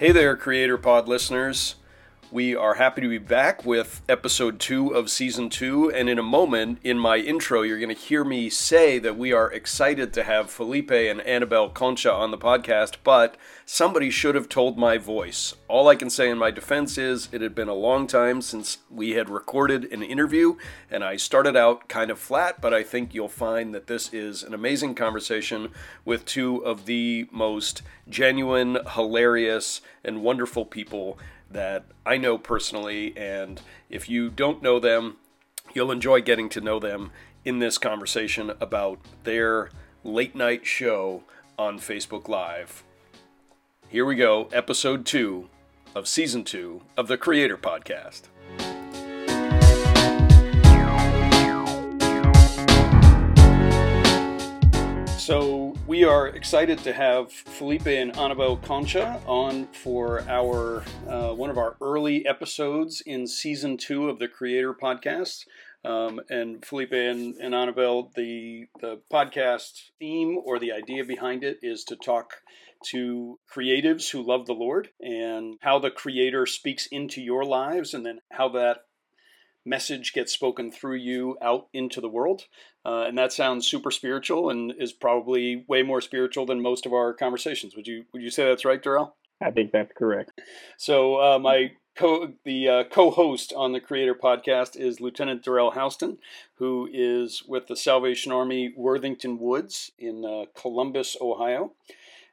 Hey there, Creator Pod listeners. We are happy to be back with episode two of season two. And in a moment, in my intro, you're going to hear me say that we are excited to have Felipe and Annabel Concha on the podcast, but somebody should have told my voice. All I can say in my defense is it had been a long time since we had recorded an interview, and I started out kind of flat, but I think you'll find that this is an amazing conversation with two of the most genuine, hilarious, and wonderful people that I know personally, and if you don't know them, you'll enjoy getting to know them in this conversation about their late night show on Facebook Live. Here we go, episode two of season two of the Creator Podcast. So we are excited to have Felipe and Annabel Concha on for our uh, one of our early episodes in season two of the Creator Podcast. Um, and Felipe and, and Annabel, the the podcast theme or the idea behind it is to talk to creatives who love the Lord and how the Creator speaks into your lives, and then how that message gets spoken through you out into the world. Uh, and that sounds super spiritual and is probably way more spiritual than most of our conversations. Would you would you say that's right, Darell? I think that's correct. So uh, my co the uh, co-host on the Creator Podcast is Lieutenant Darell Houston, who is with the Salvation Army Worthington Woods in uh, Columbus, Ohio,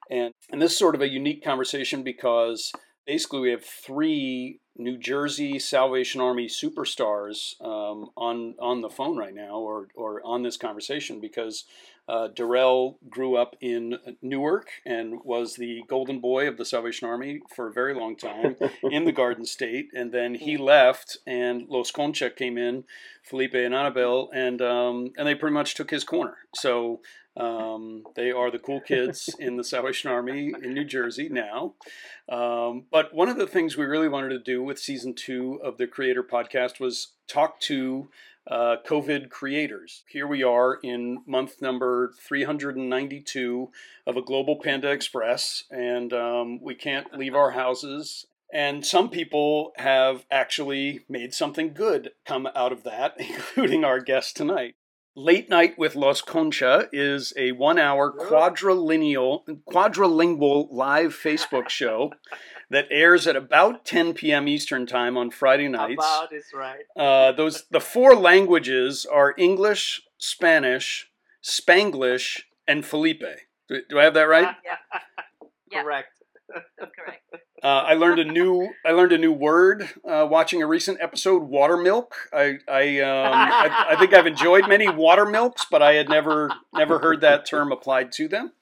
and and this is sort of a unique conversation because basically we have three New Jersey Salvation Army superstars um, on on the phone right now, or or on this conversation because uh, Darell grew up in Newark and was the golden boy of the Salvation Army for a very long time in the Garden State, and then he left, and Los Concha came in, Felipe and Annabel, and um, and they pretty much took his corner. So. Um, they are the cool kids in the Salvation Army in New Jersey now. Um, but one of the things we really wanted to do with season two of the Creator Podcast was talk to uh, COVID creators. Here we are in month number 392 of a global Panda Express, and um, we can't leave our houses. And some people have actually made something good come out of that, including our guest tonight. Late Night with Los Concha is a one hour quadrilingual, quadrilingual live Facebook show that airs at about 10 p.m. Eastern Time on Friday nights. About is right. Uh, those the four languages are English, Spanish, Spanglish, and Felipe. Do, do I have that right? Yeah. Yeah. Correct. Correct. Uh, I learned a new I learned a new word uh, watching a recent episode. Water milk. I I, um, I I think I've enjoyed many water milks, but I had never never heard that term applied to them.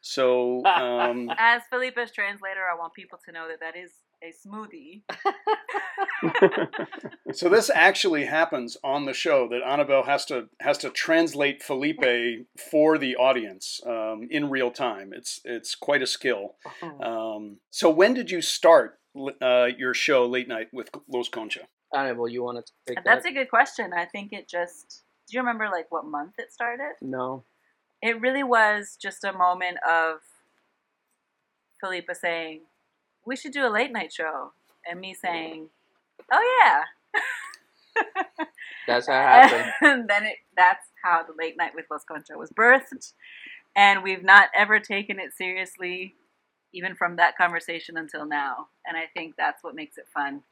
So um, As Felipe's translator, I want people to know that that is a smoothie. so this actually happens on the show that Annabel has to has to translate Felipe for the audience um, in real time. It's it's quite a skill. Um, so when did you start uh, your show late night with Los Concha? Annabel, you want to take That's that? a good question. I think it just. Do you remember like what month it started? no. It really was just a moment of Felipe saying, "We should do a late night show," and me saying, "Oh yeah." That's how it happened. and then it, that's how the late night with Los Concha was birthed. And we've not ever taken it seriously, even from that conversation until now. And I think that's what makes it fun.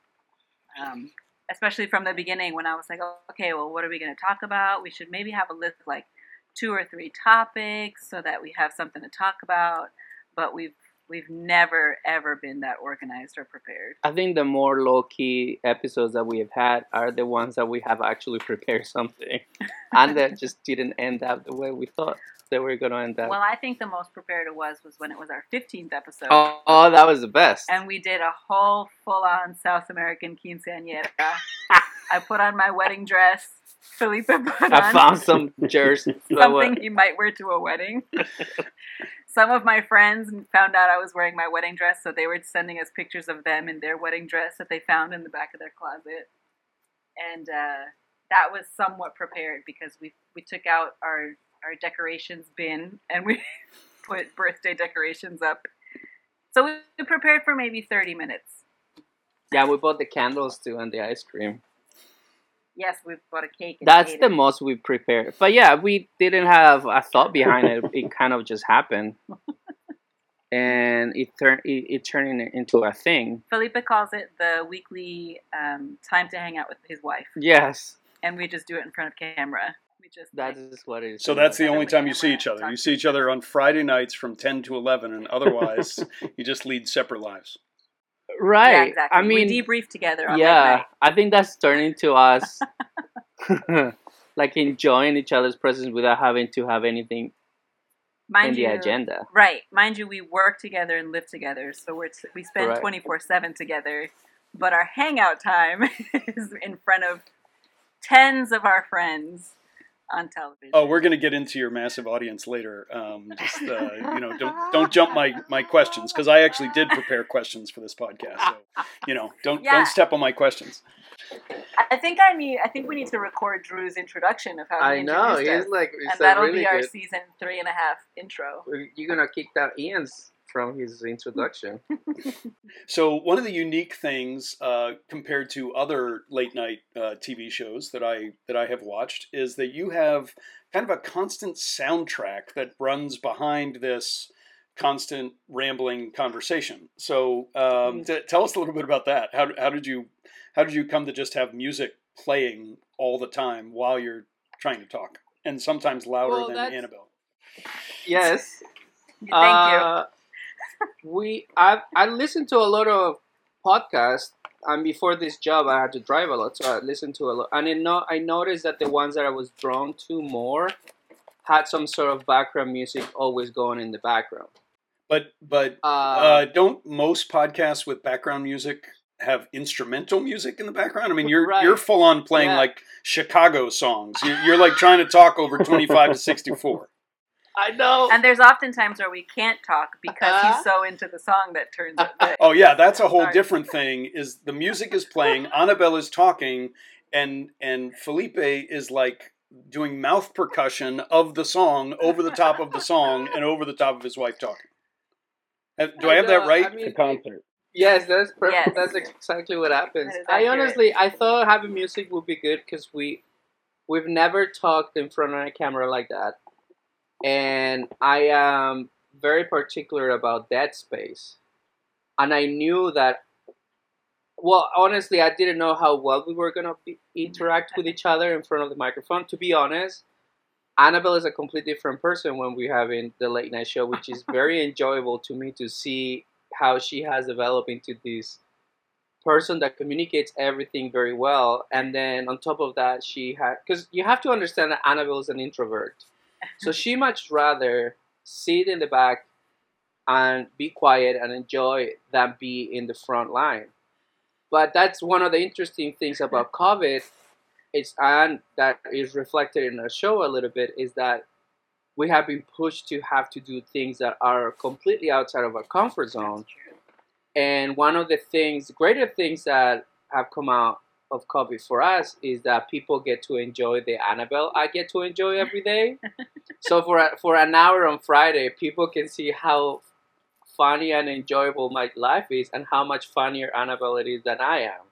Um, especially from the beginning when I was like, oh, okay, well, what are we going to talk about? We should maybe have a list of like two or three topics so that we have something to talk about. But we've we've never ever been that organized or prepared. I think the more low key episodes that we have had are the ones that we have actually prepared something, and that just didn't end up the way we thought they were going to end up. Well, I think the most prepared it was was when it was our 15th episode. oh, oh, that was the best. and we did a whole full-on South American quinceañera. I put on my wedding dress. Felipe put on I found some jerseys. something you might wear to a wedding. Some of my friends found out I was wearing my wedding dress, so they were sending us pictures of them in their wedding dress that they found in the back of their closet. And uh, that was somewhat prepared because we we took out our our decorations bin and we put birthday decorations up So we prepared for maybe 30 minutes. Yeah, we bought the candles too and the ice cream. Yes, we've bought a cake. And That's the it. most we prepared. But yeah, we didn't have a thought behind it. It kind of just happened. And it turned it, it turned into a thing. Felipe calls it the weekly um, time to hang out with his wife, Yes, and we just do it in front of camera. We just that like, is what it is. So that's the only time you see each other. You see each other on Friday nights from 10 to 11, and otherwise, you just lead separate lives. Right. yeah, exactly. I mean, we debrief together. On yeah. I think that's turning to us like enjoying each other's presence without having to have anything mind in the you, agenda. Right, mind you, we work together and live together, so we're t- we spend twenty four seven together. But our hangout time is in front of tens of our friends on television. Oh, we're going to get into your massive audience later. Um, just uh, you know, don't don't jump my my questions because I actually did prepare questions for this podcast. So you know, don't Yeah. don't step on my questions. I think I need. I think we need to record Drew's introduction of how he I know. introduced He's us. like, and that'll be our season three and a half intro. You're gonna kick out Ian's from his introduction. So one of the unique things uh, compared to other late night uh, TV shows that I that I have watched is that you have kind of a constant soundtrack that runs behind this constant rambling conversation. So um, t- tell us a little bit about that. How, how did you how did you come to just have music playing all the time while you're trying to talk, and sometimes louder Well, than that's- Annabel? yes. Thank you. Uh, we I I listened to a lot of podcasts, and before this job, I had to drive a lot, so I listened to a lot. And I know I noticed that the ones that I was drawn to more had some sort of background music always going in the background. But but Uh, Uh, don't most podcasts with background music have instrumental music in the background? I mean, you're Right. you're full on playing Yeah. like Chicago songs. You're, you're like trying to talk over twenty five to sixty four. I know. And there's often times where we can't talk because Uh-huh. he's so into the song that turns it. that- Oh yeah, that's a whole Sorry. different thing. Is the music is playing, Annabel is talking, and and Felipe is like doing mouth percussion of the song over the top of the song and over the top of his wife talking. Do I have that right? I mean, The concert. Yes, that's perfect. Yes. That's exactly what happens. I honestly, I thought having music would be good because we, we've never talked in front of a camera like that, and I am very particular about that space, and I knew that. Well, honestly, I didn't know how well we were gonna be, interact with each other in front of the microphone. To be honest, Annabel is a completely different person when we're having the late night show, which is very enjoyable to me to see how she has developed into this person that communicates everything very well. And then on top of that, she had because you have to understand that Annabel is an introvert, so she much rather sit in the back and be quiet and enjoy than be in the front line. But that's one of the interesting things about COVID. It's and that is reflected in our show a little bit is that we have been pushed to have to do things that are completely outside of our comfort zone. And one of the things, greater things that have come out of COVID for us is that people get to enjoy the Annabel I get to enjoy every day. so for a, for an hour on Friday, people can see how funny and enjoyable my life is, and how much funnier Annabel it is than I am,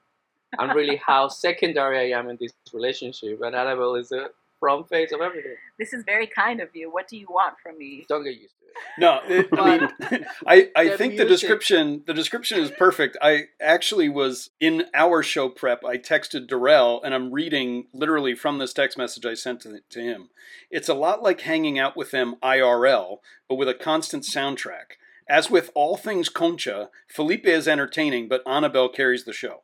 and really how secondary I am in this relationship. And Annabel is the front face of everything. This is very kind of you. What do you want from me? Don't get used to it. No, it, I mean, I, I The think the music- description the description is perfect. I actually was in our show prep. I texted Darell, and I'm reading literally from this text message I sent to, to him. It's a lot like hanging out with them IRL, but with a constant soundtrack. As with all things Concha, Felipe is entertaining, but Annabel carries the show.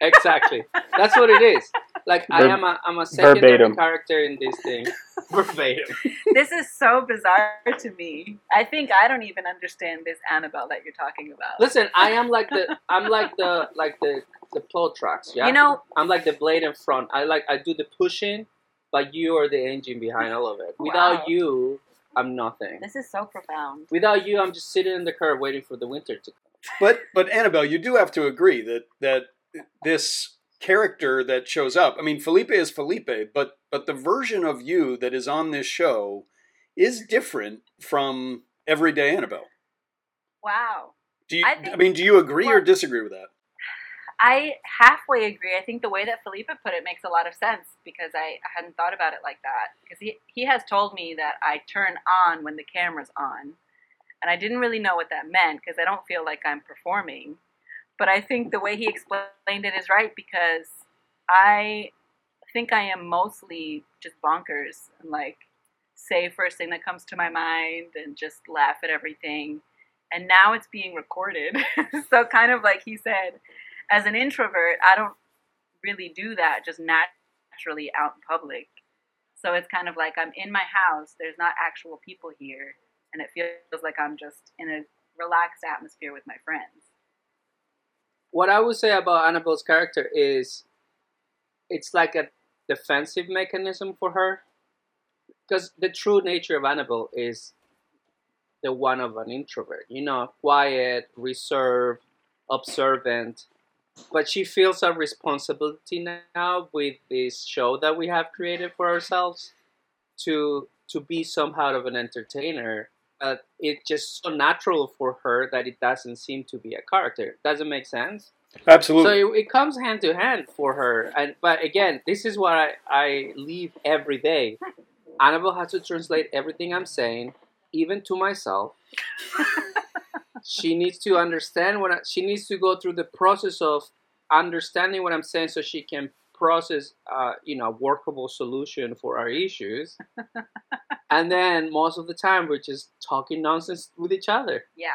Exactly. That's what it is. Like I am a I'm a secondary verbatim. character in this thing. verbatim. this is so bizarre to me. I think I don't even understand this Annabel that you're talking about. Listen, I am like the I'm like the like the the plow trucks, yeah. You know, I'm like the blade in front. I like I do the pushing, but you are the engine behind all of it. Without Wow. you, I'm nothing. this is so profound. Without you, I'm just sitting in the car waiting for the winter to come. But but Annabel, you do have to agree that that this character that shows up. I mean, Felipe is Felipe, but but the version of you that is on this show is different from everyday Annabel. Wow. Do you, I I, mean, do you agree or disagree with that? I halfway agree. I think the way that Felipe put it makes a lot of sense because I hadn't thought about it like that. Because he, he has told me that I turn on when the camera's on. And I didn't really know what that meant because I don't feel like I'm performing. But I think the way he explained it is right because I think I am mostly just bonkers and like say first thing that comes to my mind and just laugh at everything. And now it's being recorded. so, kind of like he said, as an introvert, I don't really do that just naturally out in public. So it's kind of like I'm in my house, there's not actual people here, and it feels like I'm just in a relaxed atmosphere with my friends. What I would say about Annabel's character is it's like a defensive mechanism for her. Because the true nature of Annabel is the one of an introvert, you know, quiet, reserved, observant. But she feels a responsibility now with this show that we have created for ourselves to to be somehow of an entertainer. Uh, it's just so natural for her that it doesn't seem to be a character. Doesn't make sense. Absolutely. So it, it comes hand to hand for her. And but again, this is what I, I leave every day. Annabel has to translate everything I'm saying, even to myself. she needs to understand what I, she needs to go through the process of understanding what I'm saying, so she can process, uh, you know, workable solution for our issues. and then most of the time, we're just talking nonsense with each other Yeah.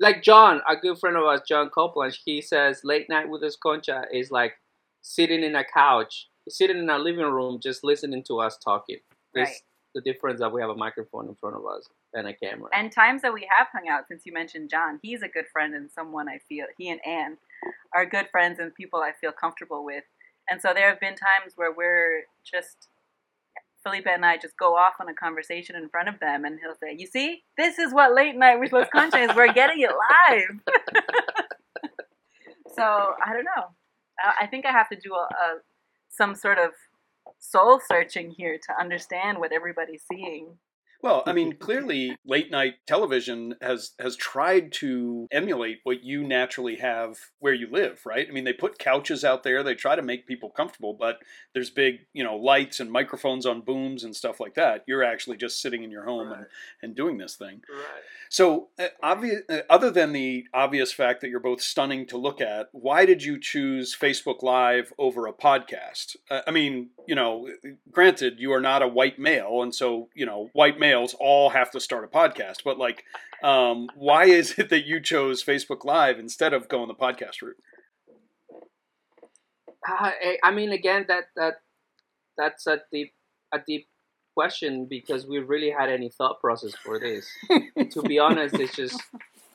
like John, a good friend of ours, John Copeland, he says late night with his concha is like sitting in a couch, sitting in a living room, just listening to us talking. This Right. the difference that we have a microphone in front of us and a camera. And times that we have hung out, since you mentioned John, he's a good friend and someone I feel, he and Anne are good friends and people I feel comfortable with. And so there have been times where we're just, Felipe and I just go off on a conversation in front of them and he'll say, You see, this is what late night with Los Conchas, we're getting it live. so I don't know. I I think I have to do a, a some sort of soul searching here to understand what everybody's seeing. Well, I mean, clearly, late night television has has tried to emulate what you naturally have where you live, right? I mean, they put couches out there, they try to make people comfortable, but there's big, you know, lights and microphones on booms and stuff like that. You're actually just sitting in your home and, Right. and doing this thing. right. So, uh, obvious, uh, other than the obvious fact that you're both stunning to look at, why did you choose Facebook Live over a podcast? Uh, I mean, you know, granted, you are not a white male, and so you know, white males all have to start a podcast. But like, um, why is it that you chose Facebook Live instead of going the podcast route? I, I mean, again, that that that's a deep a deep question because we really had any thought process for this. to be honest, it's just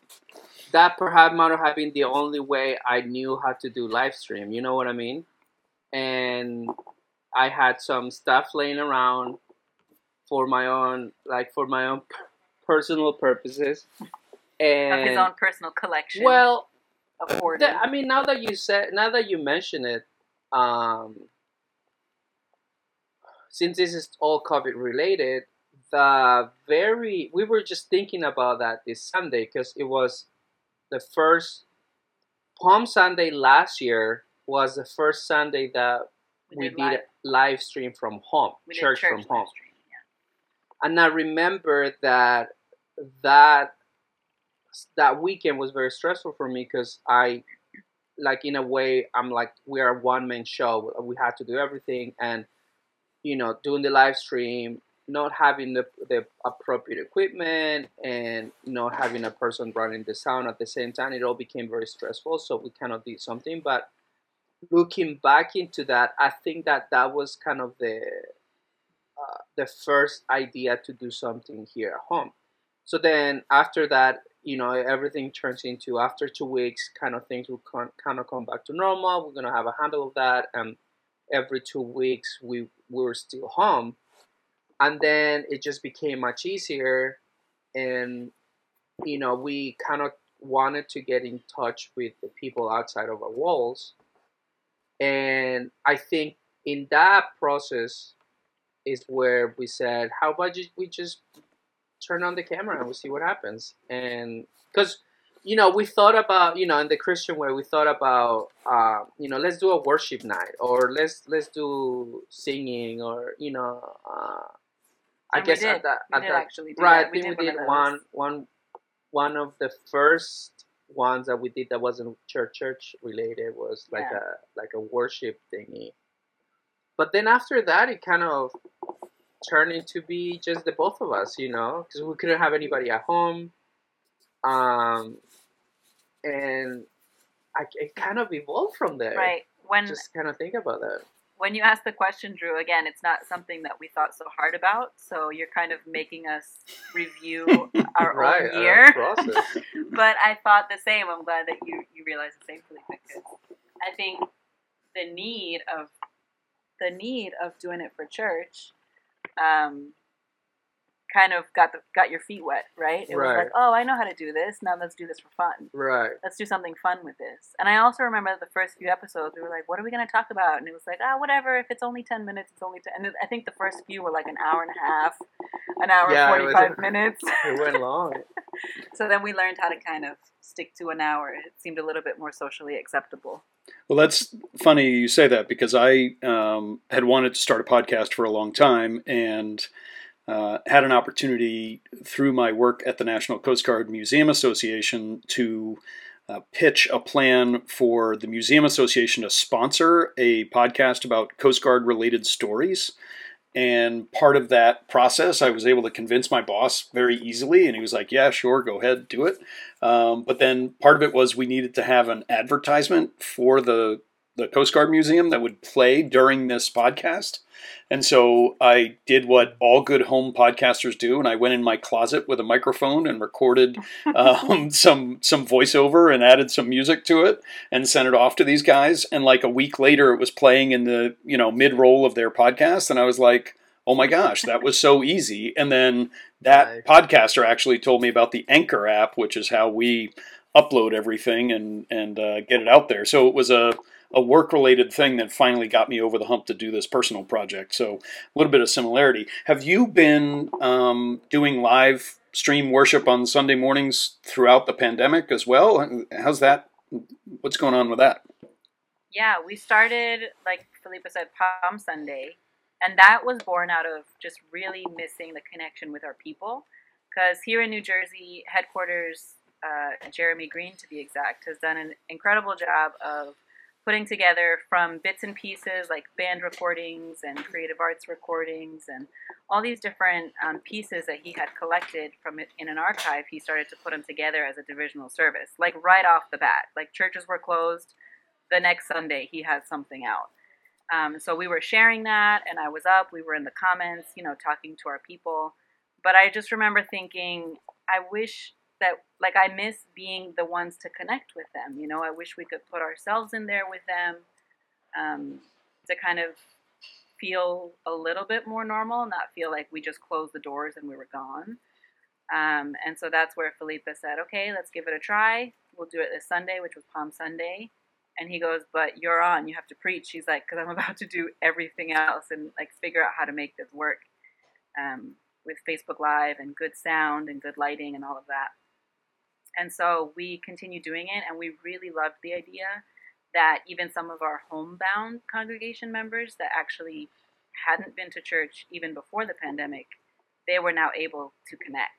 that perhaps might have been the only way I knew how to do live stream. You know what I mean? And I had some stuff laying around for my own, like for my own personal purposes. And Of his own personal collection. well, hoarding. I mean, now that you said, now that you mention it, um, since this is all COVID related, the very we were just thinking about that this Sunday because it was the first Palm Sunday last year was the first Sunday that we, did did, live- a live stream from home, we did church, from home stream. And I remember that that that weekend was very stressful for me because I like in a way I'm like we are a one man show. We had to do everything and you know doing the live stream not having the, the appropriate equipment and not having a person running the sound at the same time. It all became very stressful so we kind of did something. But looking back into that I think that that was kind of the uh, the first idea to do something here at home. So then after that, you know, everything turns into after two weeks, kind of things will con- kind of come back to normal. We're gonna have a handle of that, and every two weeks we we were still home, and then it just became much easier, and you know, we kind of wanted to get in touch with the people outside of our walls, and I think in that process is where we said, how about you, we just turn on the camera and we see what happens? And because you know, we thought about, you know, in the Christian way, we thought about, uh, you know, let's do a worship night, or let's let's do singing, or you know, uh, I And guess at that, at that actually right, that. I think we did those. one one one of the first ones that we did that wasn't church church related was like Yeah. a like a worship thingy. But then after that, it kind of turned into be just the both of us, you know, because we couldn't have anybody at home. Um, and I, it kind of evolved from there. Right. When Just kind of think about that. when you ask the question, Drew, again, it's not something that we thought so hard about. So you're kind of making us review our right. own year. process. but I thought the same. I'm glad that you you realized the same, Felipe. Because I think the need of the need of doing it for church, um, kind of got the got your feet wet, right? It was like, oh, I know how to do this. Now let's do this for fun. right. Let's do something fun with this. And I also remember the first few episodes, we were like, what are we going to talk about? And it was like, ah, whatever. If it's only 10 minutes, it's only 10. And I think the first few were like an hour and a half, an hour Yeah, 45 a- minutes. It went long. so then we learned how to kind of stick to an hour. It seemed a little bit more socially acceptable. Well, that's funny you say that because I um, had wanted to start a podcast for a long time and uh, had an opportunity through my work at the National Coast Guard Museum Association to uh, pitch a plan for the Museum Association to sponsor a podcast about Coast Guard related stories. And part of that process, I was able to convince my boss very easily, and he was like, "Yeah, sure, go ahead, do it." Um, but then part of it was we needed to have an advertisement for the the Coast Guard Museum that would play during this podcast. And so I did what all good home podcasters do, and I went in my closet with a microphone and recorded um, some some voiceover and added some music to it and sent it off to these guys. And like a week later, it was playing in the you know mid roll of their podcast, and I was like, "Oh my gosh, that was so easy!" And then that podcaster actually told me about the Anchor app, which is how we upload everything and and uh, get it out there. So it was a a work related thing that finally got me over the hump to do this personal project. So a little bit of similarity. Have you been um, doing live stream worship on Sunday mornings throughout the pandemic as well? How's that? What's going on with that? Yeah, we started, like Felipe said, Palm Sunday. And that was born out of just really missing the connection with our people. Because here in New Jersey, headquarters, uh, Jeremy Green to be exact, has done an incredible job of putting together from bits and pieces like band recordings and creative arts recordings and all these different um, pieces that he had collected from it in an archive. He started to put them together as a divisional service, like right off the bat. Like churches were closed, the next Sunday he had something out. Um, so we were sharing that, and I was up. We were in the comments, you know, talking to our people. But I just remember thinking, I wish that, like, I miss being the ones to connect with them. You know, I wish we could put ourselves in there with them um, to kind of feel a little bit more normal, not feel like we just closed the doors and we were gone. Um, and so that's where Felipe said, okay, let's give it a try. We'll do it this Sunday, which was Palm Sunday. And he goes, but you're on, you have to preach. He's like, because I'm about to do everything else and like figure out how to make this work um, with Facebook Live and good sound and good lighting and all of that. And so we continued doing it, and we really loved the idea that even some of our homebound congregation members that actually hadn't been to church even before the pandemic, they were now able to connect.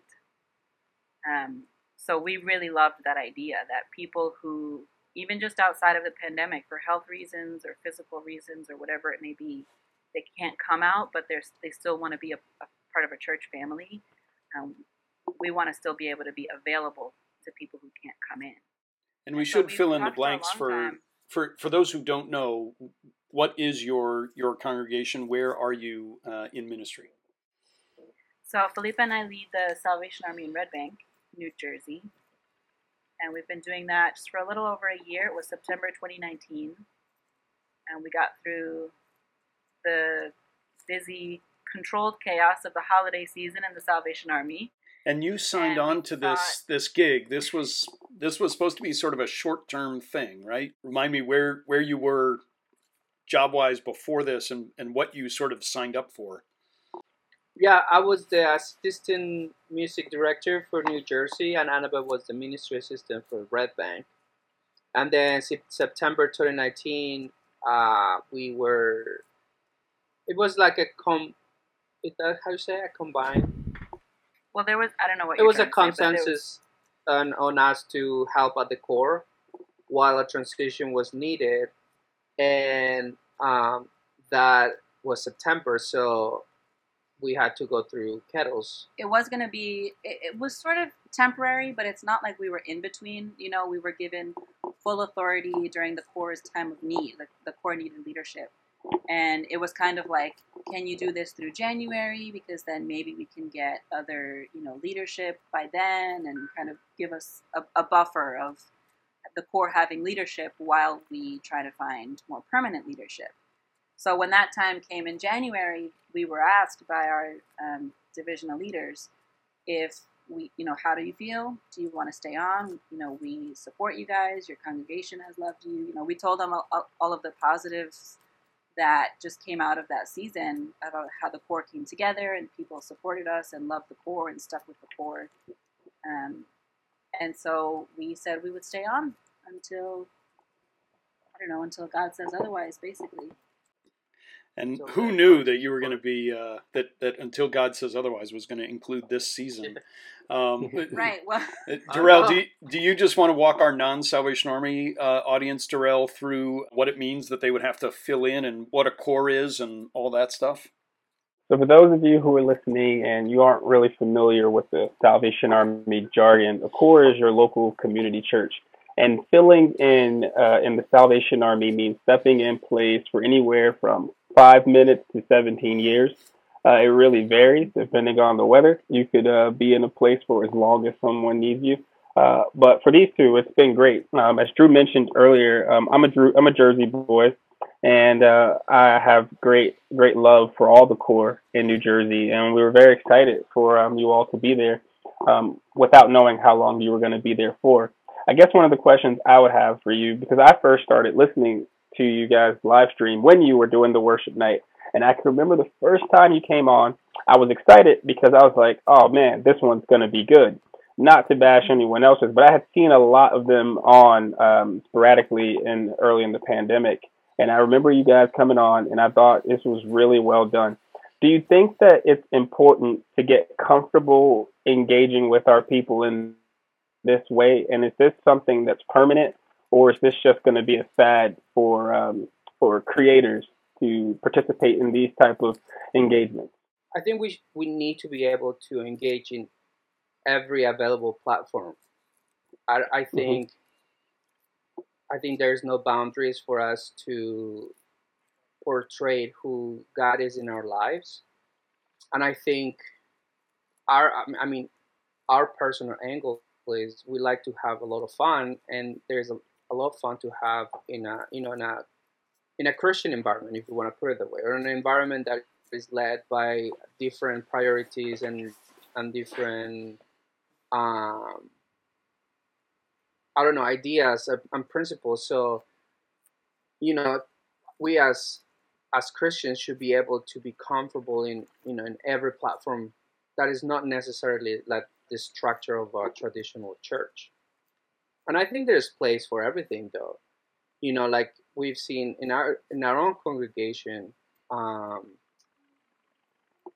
Um, so we really loved that idea that people who, even just outside of the pandemic, for health reasons or physical reasons or whatever it may be, they can't come out, but they're, they still want to be a, a part of a church family. Um, we want to still be able to be available to people who can't come in. And we So should fill in the for blanks for for for those who don't know. What is your your congregation? Where are you uh, in ministry? So Felipe and I lead the Salvation Army in Red Bank, New Jersey. And we've been doing that just for a little over a year. It was September 2019. And we got through the busy, controlled chaos of the holiday season in the Salvation Army. And you signed And on to this this gig. This was this was supposed to be sort of a short term thing, right? Remind me where where you were job wise before this, and and what you sort of signed up for. Yeah, I was the assistant music director for New Jersey, and Annabel was the ministry assistant for Red Bank. And then September 2019, uh, we were. It was like a com. Is that how you say a combined? Well, there was I don't know what it was a say, consensus was... on, on us to help at the corps, while a transition was needed, and um, that was September. So we had to go through kettles. It was going to be, it, it, was sort of temporary, but it's not like we were in between. You know, we were given full authority during the core's time of need. Like the corps needed leadership. And it was kind of like, can you do this through January? Because then maybe we can get other, you know, leadership by then and kind of give us a, a buffer of the corps having leadership while we try to find more permanent leadership. So when that time came in January, we were asked by our um, divisional leaders if we, you know, how do you feel? Do you want to stay on? You know, we support you guys. Your congregation has loved you. You know, we told them all, all of the positives that just came out of that season about how the corps came together and people supported us and loved the corps and stuck with the corps. Um, and so we said we would stay on until I don't know until God says otherwise, basically. And so who knew that you were going to be uh, that that until God says otherwise was going to include this season? Um, right. Well, uh, Darell, do you, do you just want to walk our non-Salvation Army uh, audience, Darell, through what it means that they would have to fill in and what a corps is and all that stuff? So, for those of you who are listening and you aren't really familiar with the Salvation Army jargon, a corps is your local community church. And filling in uh, in the Salvation Army means stepping in place for anywhere from five minutes to 17 years. Uh, it really varies depending on the weather. You could uh, be in a place for as long as someone needs you. Uh, but for these two, it's been great. Um, as Drew mentioned earlier, um, I'm a Drew, I'm a Jersey boy, and uh, I have great great love for all the corps in New Jersey, and we were very excited for um, you all to be there, um, without knowing how long you were going to be there for. I guess one of the questions I would have for you, because I first started listening to you guys live stream when you were doing the worship night. And I can remember the first time you came on, I was excited because I was like, oh man, this one's going to be good. Not to bash anyone else's, but I had seen a lot of them on um, sporadically in early in the pandemic. And I remember you guys coming on, and I thought this was really well done. Do you think that it's important to get comfortable engaging with our people in this way? And is this something that's permanent or is this just going to be a fad for um, for creators to participate in these type of engagements? I think we we need to be able to engage in every available platform. I, I mm-hmm. think mm-hmm. I think there's no boundaries for us to portray who God is in our lives, and I think our I mean our personal angle is we like to have a lot of fun, and there's a a lot of fun to have in a you know in a in a Christian environment, if you want to put it that way, or an environment that is led by different priorities and and different um, I don't know ideas and principles. So you know, we as as Christians should be able to be comfortable in you know in every platform that is not necessarily like the structure of a traditional church and I think there's place for everything though. You know, like we've seen in our in our own congregation, um,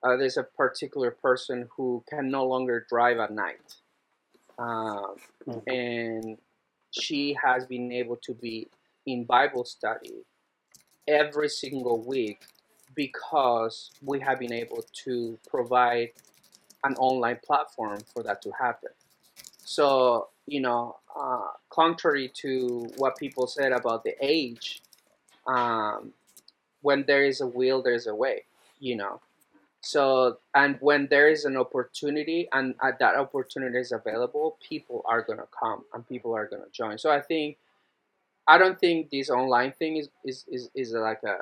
uh, there's a particular person who can no longer drive at night, um, mm-hmm. and she has been able to be in Bible study every single week because we have been able to provide an online platform for that to happen. So you know, uh, contrary to what people said about the age, um, when there is a will, there's a way, you know. So, and when there is an opportunity and uh, that opportunity is available, people are going to come and people are going to join. So I think, I don't think this online thing is, is, is, is like a,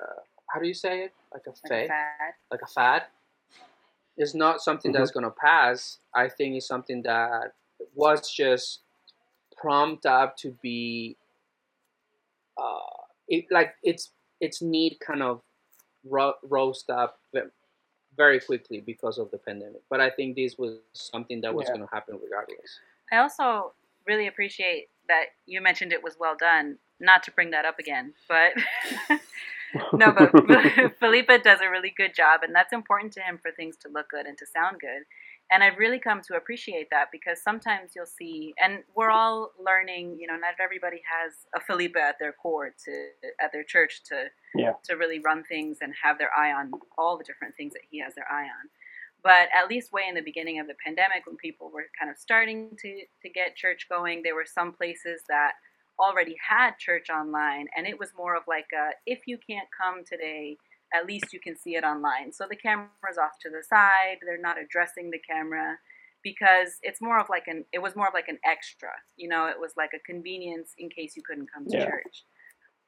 how do you say it? Like a fad? Like a fad. Like a fad. It's not something mm-hmm. that's going to pass. I think it's something that was just prompt up to be uh, it like it's it's neat kind of ro- roast up very quickly because of the pandemic. But I think this was something that was Yeah. going to happen regardless. I also really appreciate that you mentioned it was well done. Not to bring that up again, but no, but Felipe does a really good job, and that's important to him for things to look good and to sound good. And I've really come to appreciate that because sometimes you'll see, and we're all learning. You know, not everybody has a Felipe at their corps to at their church to Yeah. to really run things and have their eye on all the different things that he has their eye on. But at least way in the beginning of the pandemic, when people were kind of starting to, to get church going, there were some places that already had church online, and it was more of like a, if you can't come today, at least you can see it online. So the camera's off to the side; they're not addressing the camera because it's more of like an it was more of like an extra. You know, it was like a convenience in case you couldn't come to Yeah. church.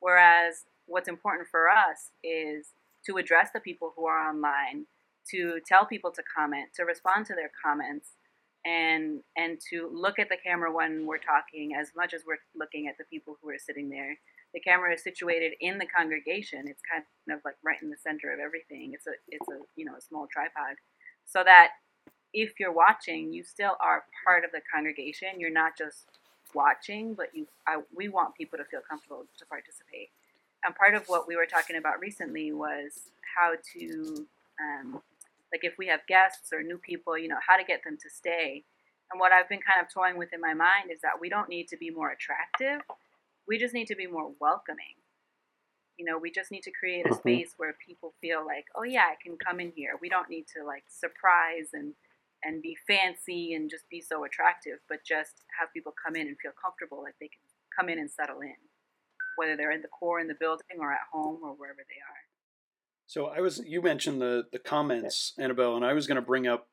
Whereas what's important for us is to address the people who are online to tell people to comment, to respond to their comments, and and to look at the camera when we're talking as much as we're looking at the people who are sitting there. The camera is situated in the congregation. It's kind of like right in the center of everything. It's a it's a you know a small tripod, so that if you're watching, you still are part of the congregation. You're not just watching, but you I, we want people to feel comfortable to participate. And part of what we were talking about recently was how to um, like if we have guests or new people, you know, how to get them to stay. And what I've been kind of toying with in my mind is that we don't need to be more attractive. We just need to be more welcoming. You know, we just need to create a Mhm. space where people feel like, oh yeah, I can come in here. We don't need to like surprise and and be fancy and just be so attractive, but just have people come in and feel comfortable, like they can come in and settle in, whether they're in the corps in the building or at home or wherever they are. So I was you mentioned the the comments, Annabel, and I was going to bring up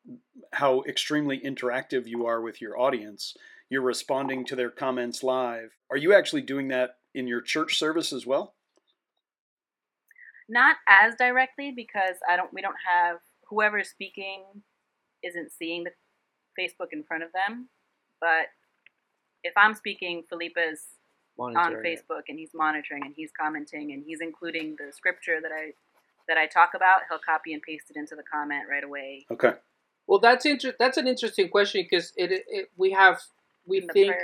how extremely interactive you are with your audience. You're responding to their comments live. Are you actually doing that in your church service as well? not as directly because I don't we don't have whoever's speaking isn't seeing the Facebook in front of them. But if I'm speaking, Felipe is on Monitoring it. Facebook and he's monitoring and he's commenting and he's including the scripture that I that I talk about. He'll copy and paste it into the comment right away. Okay. Well, that's inter- That's an interesting question because it, it, it we have we in think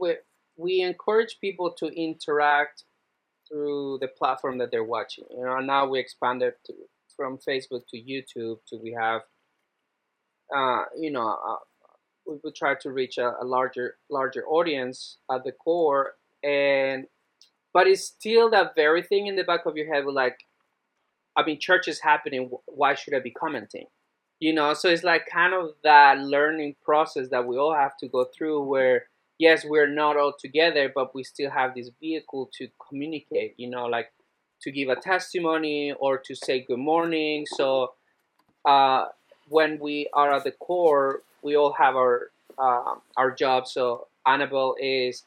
we we encourage people to interact through the platform that they're watching. You know, now we expanded to, from Facebook to YouTube to we have, uh, you know, uh, we would try to reach a, a larger larger audience at the corps, and but it's still that very thing in the back of your head, with like, I mean, church is happening. Why should I be commenting? You know, so it's like kind of that learning process that we all have to go through where yes, we're not all together, but we still have this vehicle to communicate, you know, like to give a testimony or to say good morning. So uh, when we are at the corps, we all have our um our job. So Annabel is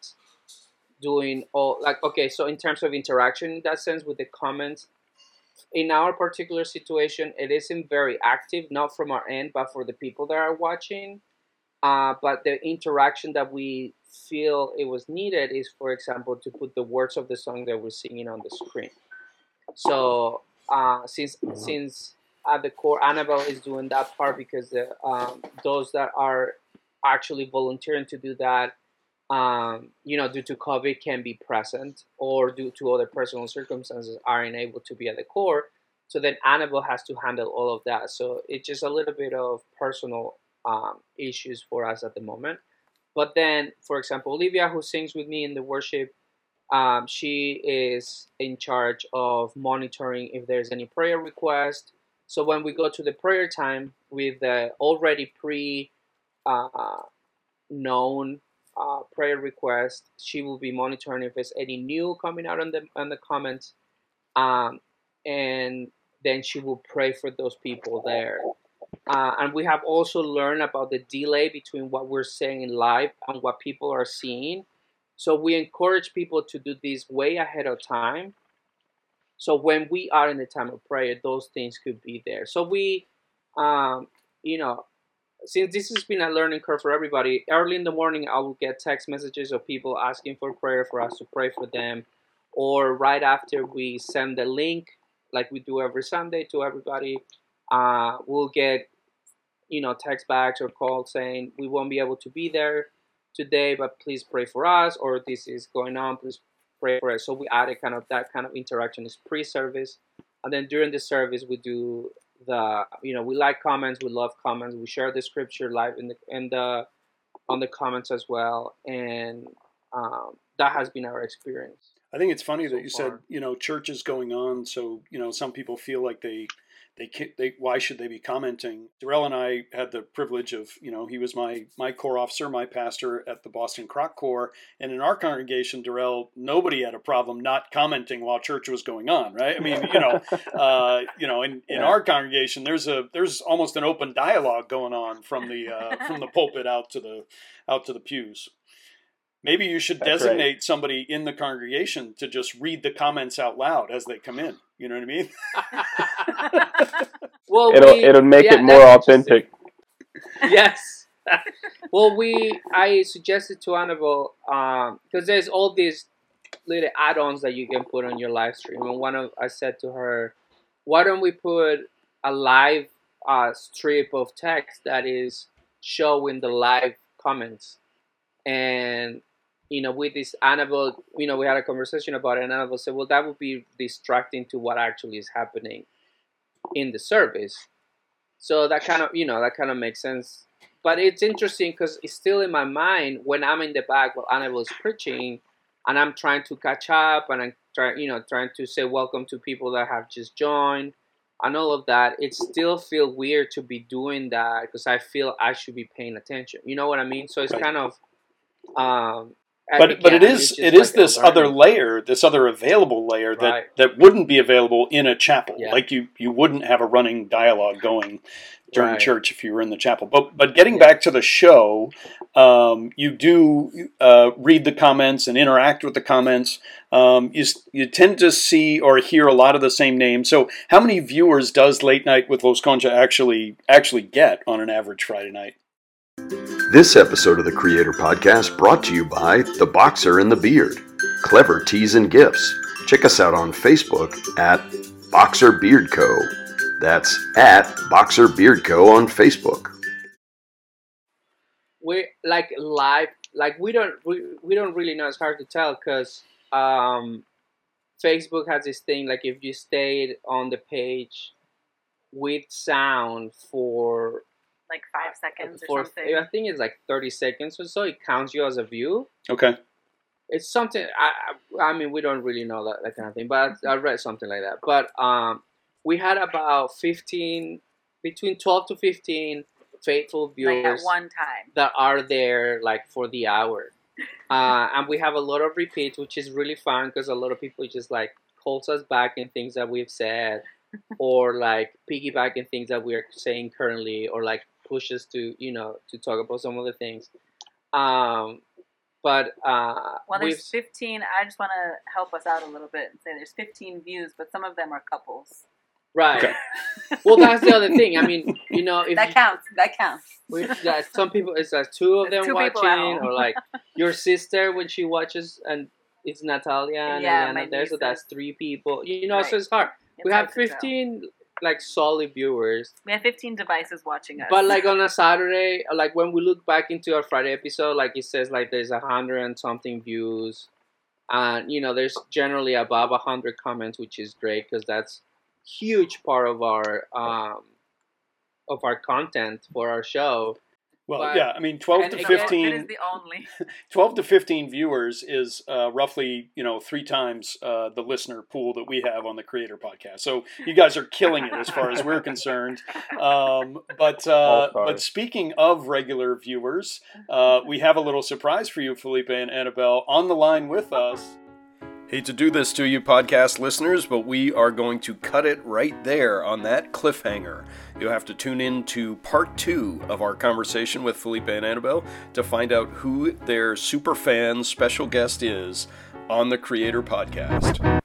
doing all like okay. So in terms of interaction, in that sense, with the comments, in our particular situation, it isn't very active, not from our end, but for the people that are watching. Uh, but the interaction that we feel it was needed is, for example, to put the words of the song that we're singing on the screen. So uh, since since at the corps, Annabel is doing that part because the, um, those that are actually volunteering to do that, um, you know, due to COVID, can be present or due to other personal circumstances aren't able to be at the corps. So then Annabel has to handle all of that. So it's just a little bit of personal um, issues for us at the moment. But then, for example, Olivia, who sings with me in the worship, um, she is in charge of monitoring if there's any prayer request. So when we go to the prayer time with the already pre uh, known uh, prayer request, she will be monitoring if there's any new coming out on the on the comments, um, and then she will pray for those people there. Uh, and we have also learned about the delay between what we're saying live and what people are seeing. So we encourage people to do this way ahead of time. So when we are in the time of prayer, those things could be there. So we, um, you know, since this has been a learning curve for everybody, early in the morning I will get text messages of people asking for prayer for us to pray for them, or right after we send the link, like we do every Sunday to everybody, uh, we'll get you know text backs or calls saying we won't be able to be there today, but please pray for us, or this is going on, please pray for us. So we added kind of that kind of interaction is pre-service, and then during the service we do the you know we like comments, we love comments, we share the scripture live in the in the on the comments as well, and um, that has been our experience. I think it's funny so that you far. said you know church is going on, so you know some people feel like they they they why should they be commenting? Darell and I had the privilege of you know he was my my corps officer, my pastor at the Boston Kroc Corps, and in our congregation, Darell, nobody had a problem not commenting while church was going on, right? I mean, you know, uh, you know, in, in Yeah. our congregation, there's a there's almost an open dialogue going on from the uh, from the pulpit out to the out to the pews. Maybe you should That's right. designate somebody in the congregation to just read the comments out loud as they come in. You know what I mean? well, It'll we- it'll make yeah, it more authentic. yes. well, we I suggested to Annabel because there's all these little add-ons that you can put on your live stream, and one of I said to her, "Why don't we put a live uh, strip of text that is showing the live comments?" And you know, with this Annabel, you know, we had a conversation about it, and Annabel said, "Well, that would be distracting to what actually is happening in the service." So that kind of, you know, that kind of makes sense. But it's interesting because it's still in my mind when I'm in the back while Annabel's preaching, and I'm trying to catch up, and I'm trying, you know, trying to say welcome to people that have just joined, and all of that. It still feel weird to be doing that because I feel I should be paying attention. You know what I mean? So it's Right. kind of, um, but but is it is it is like this other layer, this other available layer that Right. that wouldn't be available in a chapel. Yeah. Like you you wouldn't have a running dialogue going during Right. church if you were in the chapel. But but getting Yeah. back to the show, um, you do uh, read the comments and interact with the comments. Um, you you tend to see or hear a lot of the same names. So how many viewers does Late Night with Los Concha actually actually get on an average Friday night? This episode of the Creator Podcast brought to you by The Boxer and the Beard. Clever teas and gifts. Check us out on Facebook at Boxer Beard Co. That's at Boxer Beard Co. on Facebook. we like live like we don't we, we don't really know it's hard to tell because um facebook has this thing like if you stayed on the page with sound for like five seconds or for something. i think it's like 30 seconds or so it counts you as a view Okay. it's something I, I I mean we don't really know that, that kind of thing but I, I read something like that but um we had about 15 between 12 to 15 faithful like viewers at one time. that are there like for the hour. Uh, and we have a lot of repeats, which is really fun because a lot of people just like calls us back in things that we've said, or like piggybacking things that we're saying currently, or like push us to you know to talk about some of the things. Um, but uh, Well, there's 15. I just want to help us out a little bit and say there's 15 views, but some of them are couples. right. Okay. Well, that's the other thing. I mean, you know, if that you- counts. That counts. We, yeah, some people it's like two of them two watching, or like your sister when she watches, and it's Natalia and Yeah, Eliana there, so that's three people. You know, so it's hard. It's we have 15 like solid viewers, We have 15 devices watching us. but like on a Saturday, like when we look back into our Friday episode, like it says like there's a hundred and something views, and you know there's generally above a hundred comments, which is great because that's huge part of our um of our content for our show. Well, But- yeah, I mean, 12 and to again, That is 15, the only. 12 to 15 viewers is uh, roughly, you know, three times uh, the listener pool that we have on the Creator Podcast. So you guys are killing it as far as we're concerned. Um, but uh, All but speaking of regular viewers, uh, we have a little surprise for you, Felipe and Annabel, on the line with us. Hate to do this to you, podcast listeners, but we are going to cut it right there on that cliffhanger. You'll have to tune in to part two of our conversation with Felipe and Annabel to find out who their super fan special guest is on the Creator Podcast.